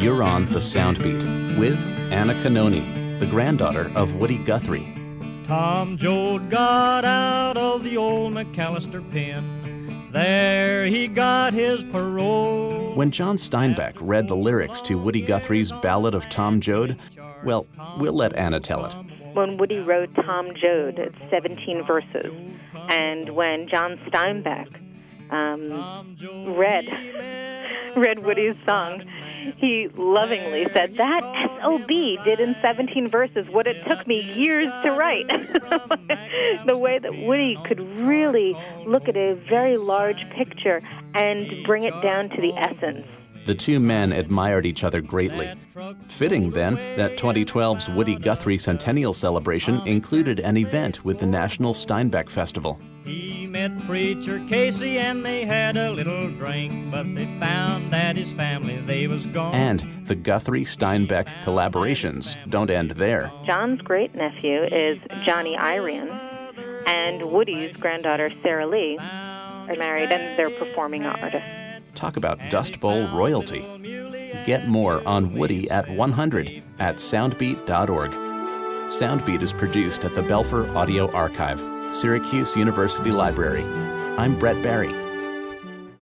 You're on The Soundbeat with Anna Canoni, the granddaughter of Woody Guthrie. Tom Joad got out of the old McAlester pen. There he got his parole. When John Steinbeck read the lyrics to Woody Guthrie's Ballad of Tom Joad, well, we'll let Anna tell it. When Woody wrote Tom Joad, it's 17 verses. And when John Steinbeck um, read read Woody's song, he lovingly said, That SOB did in 17 verses what it took me years to write. the way that Woody could really look at a very large picture and bring it down to the essence. The two men admired each other greatly. Fitting, then, that 2012's Woody Guthrie Centennial Celebration included an event with the National Steinbeck Festival. He met Preacher Casey and they had a little drink, but they found that his family, they was gone. And the Guthrie Steinbeck collaborations don't end there. John's great nephew is Johnny Irion, and Woody's granddaughter Sarah Lee are married and they're performing artists. Talk about Dust Bowl royalty. Get more on Woody at 100 at soundbeat.org. Soundbeat is produced at the Belfer Audio Archive, Syracuse University Library. I'm Brett Barry.